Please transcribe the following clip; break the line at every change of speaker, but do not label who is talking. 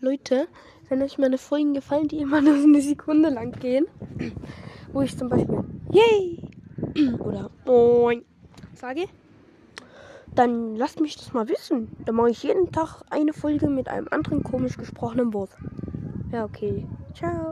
Leute, wenn euch meine Folgen gefallen, die immer nur eine Sekunde lang gehen, wo ich zum Beispiel Yay oder Moin sage, dann lasst mich das mal wissen. Dann mache ich jeden Tag eine Folge mit einem anderen komisch gesprochenen Wort. Ja, okay. Ciao.